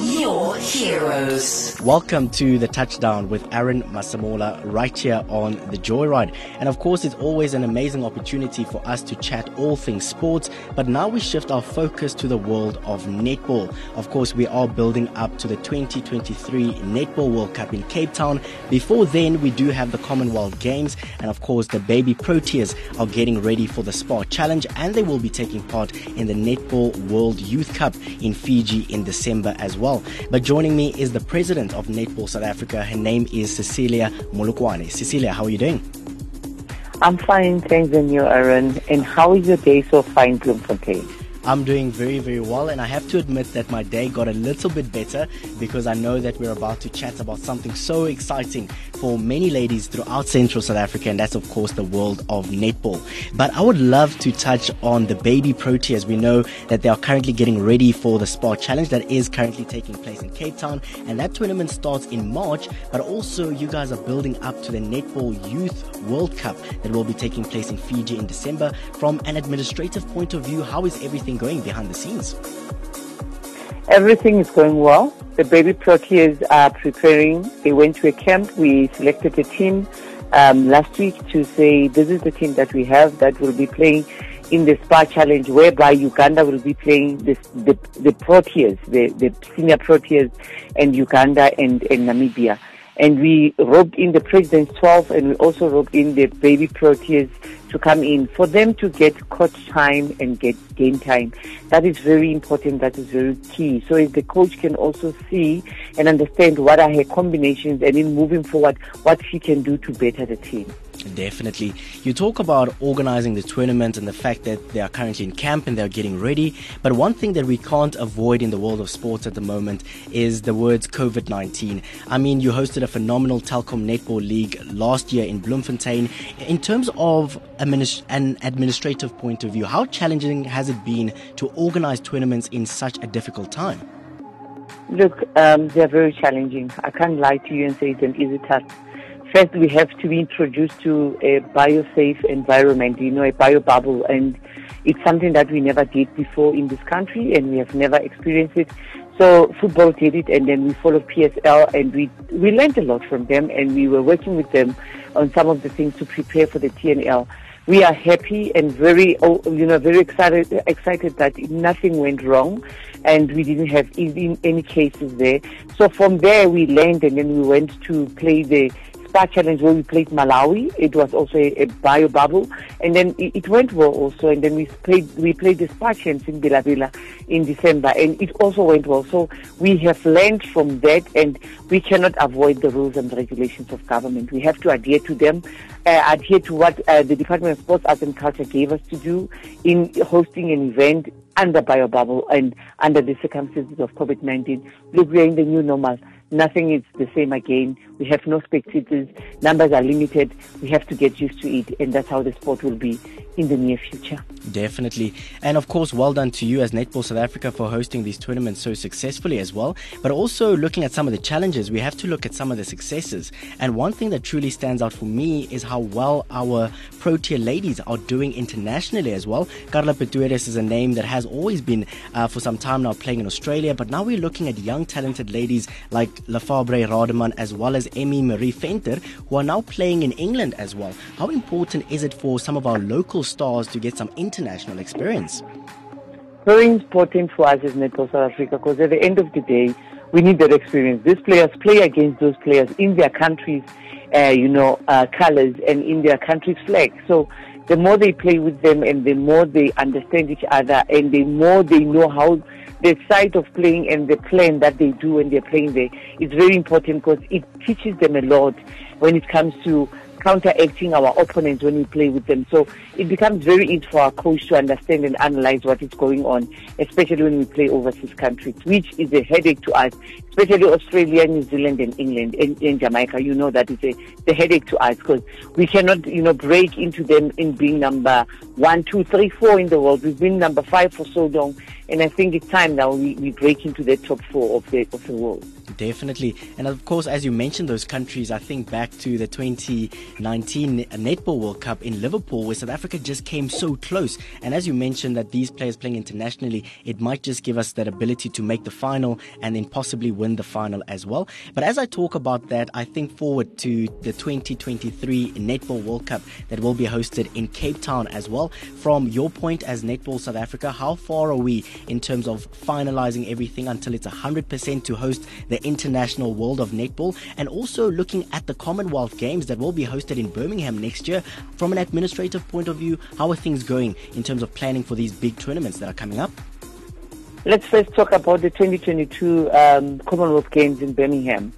your heroes. Welcome to the Touchdown with Aaron Masemola right here on the Joyride. And of course, it's always an amazing opportunity for us to chat all things sports. But now we shift our focus to the world of netball. Of course, we are building up to the 2023 Netball World Cup in Cape Town. Before then, we do have the Commonwealth Games. And of course, the baby Proteas are getting ready for the Spar Challenge and they will be taking part in the Netball World Youth Cup in Fiji in December as well. But joining me is the president of Netball South Africa. Her name is Cecilia Molokwane. Cecilia, how are you doing? I'm fine, thanks, and you, Aaron. And how is your day so far in Bloemfontein? I'm doing very, very well, and I have to admit that my day got a little bit better because I know that we're about to chat about something so exciting for many ladies throughout Central South Africa, and that's, of course, the world of netball. But I would love to touch on the baby Proteas. We know that they are currently getting ready for the Spar Challenge that is currently taking place in Cape Town, and that tournament starts in March, but also you guys are building up to the Netball Youth World Cup that will be taking place in Fiji in December. From an administrative point of view, how is everything going behind the scenes? Everything is going well. The baby Proteas are preparing. They went to a camp. We selected a team um, last week to say this is the team that we have that will be playing in the Spar Challenge, whereby Uganda will be playing this, the the Proteas, the, the senior Proteas, and Uganda and, and Namibia. And we roped in the President's 12 and we also roped in the baby Proteas to come in for them to get coach time and get game time. That is very important. That is very key. So if the coach can also see and understand what are her combinations and in moving forward, what she can do to better the team. Definitely. You talk about organizing the tournament and the fact that they are currently in camp and they're getting ready. But one thing that we can't avoid in the world of sports at the moment is the words COVID 19. I mean, you hosted a phenomenal Telkom Netball League last year in Bloemfontein. In terms of an administrative point of view, how challenging has it been to organize tournaments in such a difficult time? Look, um, they're very challenging. I can't lie to you and say it's an easy task First, we have to be introduced to a biosafe environment, you know, a bio bubble, and it's something that we never did before in this country, and we have never experienced it. So football did it, and then we followed PSL, and we we learned a lot from them, and we were working with them on some of the things to prepare for the TNL. We are happy and very, oh, you know, very excited excited that nothing went wrong, and we didn't have any cases there. So from there, we learned, and then we went to play the Spar Challenge where we played Malawi. It was also a, a bio bubble, and then it, it, went well also. And then we played we played the Spar Champs in Bela in December, and it also went well. So we have learned from that, and we cannot avoid the rules and regulations of government. We have to adhere to them, uh, adhere to what uh, the Department of Sports, Arts and Culture gave us to do in hosting an event under bio bubble and under the circumstances of COVID-19. Look, we are in the new normal nothing is the same again. We have no spectators. Numbers are limited. We have to get used to it, and that's how the sport will be in the near future. Definitely. And of course, well done to you as Netball South Africa for hosting these tournaments so successfully as well. But also looking at some of the challenges, we have to look at some of the successes. And one thing that truly stands out for me is how well our Protea ladies are doing internationally as well. Karla Pretorius is a name that has always been uh, for some time now playing in Australia, but now we're looking at young talented ladies like Lefébre Rademan as well as Ine-Marí Venter who are now playing in England as well. How important is it for some of our local stars to get some international experience? Very important for us as Netball South Africa because at the end of the day, we need that experience. These players play against those players in their countries, uh, you know, uh, colors and in their country's flag. So the more they play with them and the more they understand each other and the more they know how the side of playing and the plan that they do when they're playing there is very important because it teaches them a lot when it comes to counteracting our opponents when we play with them. So it becomes very easy for our coach to understand and analyze what is going on, especially when we play overseas countries, which is a headache to us, especially Australia, New Zealand, and England, and, and Jamaica. You know that is a the headache to us because we cannot, you know, break into them in being number one, two, three, four in the world. We've been number five for so long, And I think it's time now we, we break into the top four of the, of the world. Definitely. And of course, as you mentioned those countries, I think back to the 2019 Netball World Cup in Liverpool, where South Africa just came so close. And as you mentioned, that these players playing internationally, it might just give us that ability to make the final and then possibly win the final as well. But as I talk about that, I think forward to the 2023 Netball World Cup that will be hosted in Cape Town as well. From your point as Netball South Africa, how far are we in terms of finalizing everything until it's 100% to host the International World of Netball, and also looking at the Commonwealth Games that will be hosted in Birmingham next year. From an administrative point of view, how are things going in terms of planning for these big tournaments that are coming up? Let's first talk about the 2022 um, Commonwealth Games in Birmingham.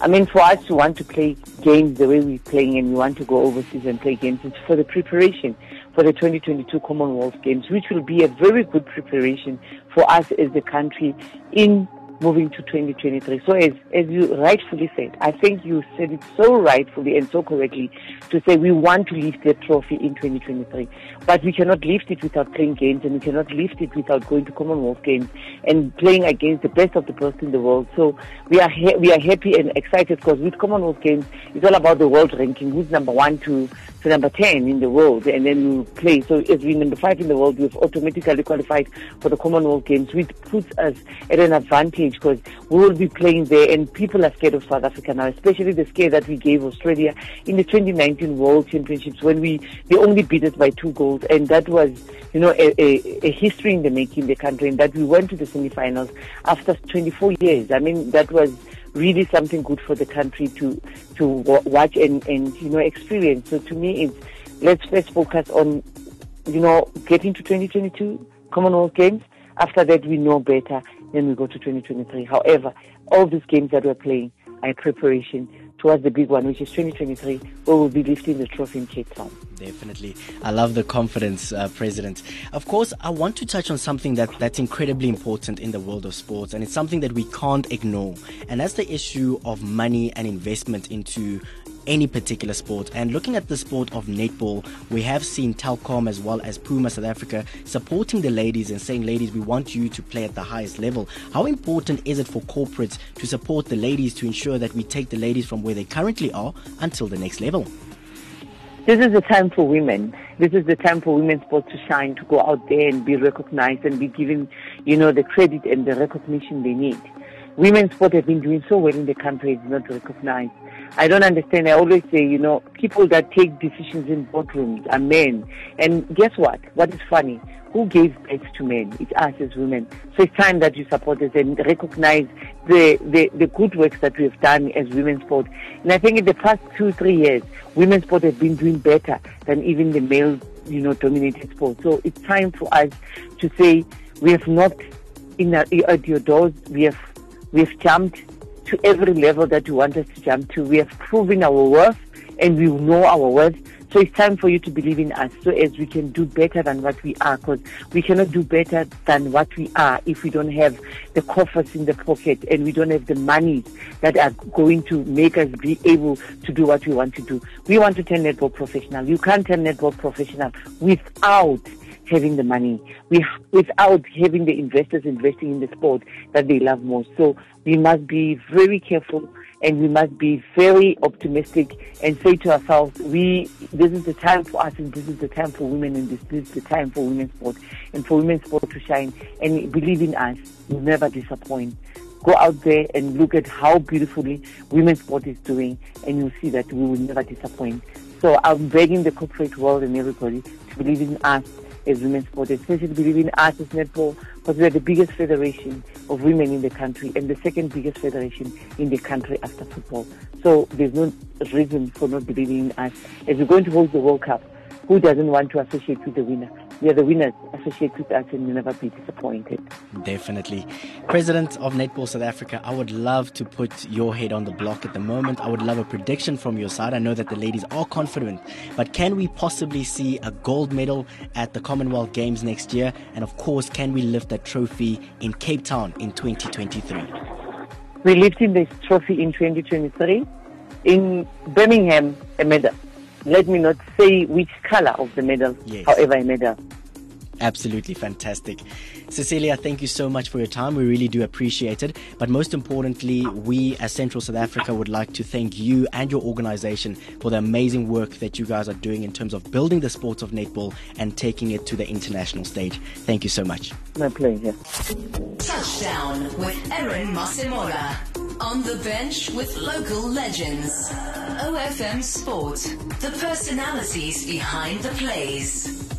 I mean, for us to want to play games the way we're playing and we want to go overseas and play games, it's for the preparation for the 2022 Commonwealth Games, which will be a very good preparation for us as a country in moving to 2023. So as, as you rightfully said, I think you said it so rightfully and so correctly to say we want to lift the trophy in 2023. But we cannot lift it without playing games and we cannot lift it without going to Commonwealth Games and playing against the best of the best in the world. So we are, ha- we are happy and excited because with Commonwealth Games, it's all about the world ranking, who's number one to to number 10 in the world and then we play. So as we're number 5 in the world, we've automatically qualified for the Commonwealth Games, which puts us at an advantage because we will be playing there and people are scared of South Africa now, especially the scare that we gave Australia in the 2019 World Championships when we, they only beat us by two goals and that was, you know, a, a, a history in the making in the country and that we went to the semi-finals after 24 years. I mean, that was really something good for the country to to watch and and you know experience. So to me, it's let's let's focus on you know getting to 2022 Commonwealth Games. After that, we know better. Then we go to 2023. However, all these games that we're playing are preparation towards the big one, which is 2023, where we'll be lifting the trophy in Cape Town. Definitely. I love the confidence, uh, President. Of course, I want to touch on something that, that's incredibly important in the world of sports, and it's something that we can't ignore. And that's the issue of money and investment into any particular sport. And looking at the sport of netball, we have seen Telkom as well as Puma South Africa supporting the ladies and saying, ladies, we want you to play at the highest level. How important is it for corporates to support the ladies to ensure that we take the ladies from where they currently are until the next level? This is the time for women. This is the time for women's sport to shine, to go out there and be recognized and be given, you know, the credit and the recognition they need. Women's sport have been doing so well in the country, it's not recognized. I don't understand. I always say, you know, people that take decisions in boardrooms are men. And guess what? What is funny? Who gave birth to men? It's us as women. So it's time that you support us and recognize the, the, the good works that we have done as women's sport. And I think in the past two, three years, women's sport has been doing better than even the male, you know, dominated sport. So it's time for us to say we have not in a, at your doors. We have, we have jumped to every level that you want us to jump to. We have proven our worth and we know our worth. So it's time for you to believe in us so as we can do better than what we are because we cannot do better than what we are if we don't have the coffers in the pocket and we don't have the money that are going to make us be able to do what we want to do. We want to turn netball professional. You can't turn netball professional without having the money, we, without having the investors investing in the sport that they love most. So we must be very careful and we must be very optimistic and say to ourselves, we, this is the time for us and this is the time for women and this, is the time for women's sport and for women's sport to shine and believe in us, we'll never disappoint go out there and look at how beautifully women's sport is doing and you'll see that we will never disappoint. So I'm begging the corporate world and everybody to believe in us as women's sport, especially believe in us as netball, because we are the biggest federation of women in the country and the second biggest federation in the country after football. So there's no reason for not believing in us. As we're going to host the World Cup, who doesn't want to associate with the winner? We are the winners. associated with us and you'll never be disappointed. Definitely. President of Netball South Africa, I would love to put your head on the block at the moment. I would love a prediction from your side. I know that the ladies are confident, but can we possibly see a gold medal at the Commonwealth Games next year? And of course, can we lift that trophy in Cape Town in 2023? We're lifting this trophy in 2023. In Birmingham, a medal let me not say which color of the medal, yes. however, a medal. Absolutely fantastic. Cecilia, thank you so much for your time. We really do appreciate it. But most importantly, we as Central South Africa would like to thank you and your organization for the amazing work that you guys are doing in terms of building the sport of netball and taking it to the international stage. Thank you so much. My pleasure. Touchdown with Aaron Masemola. On the bench with local legends. OFM Sport. The personalities behind the plays.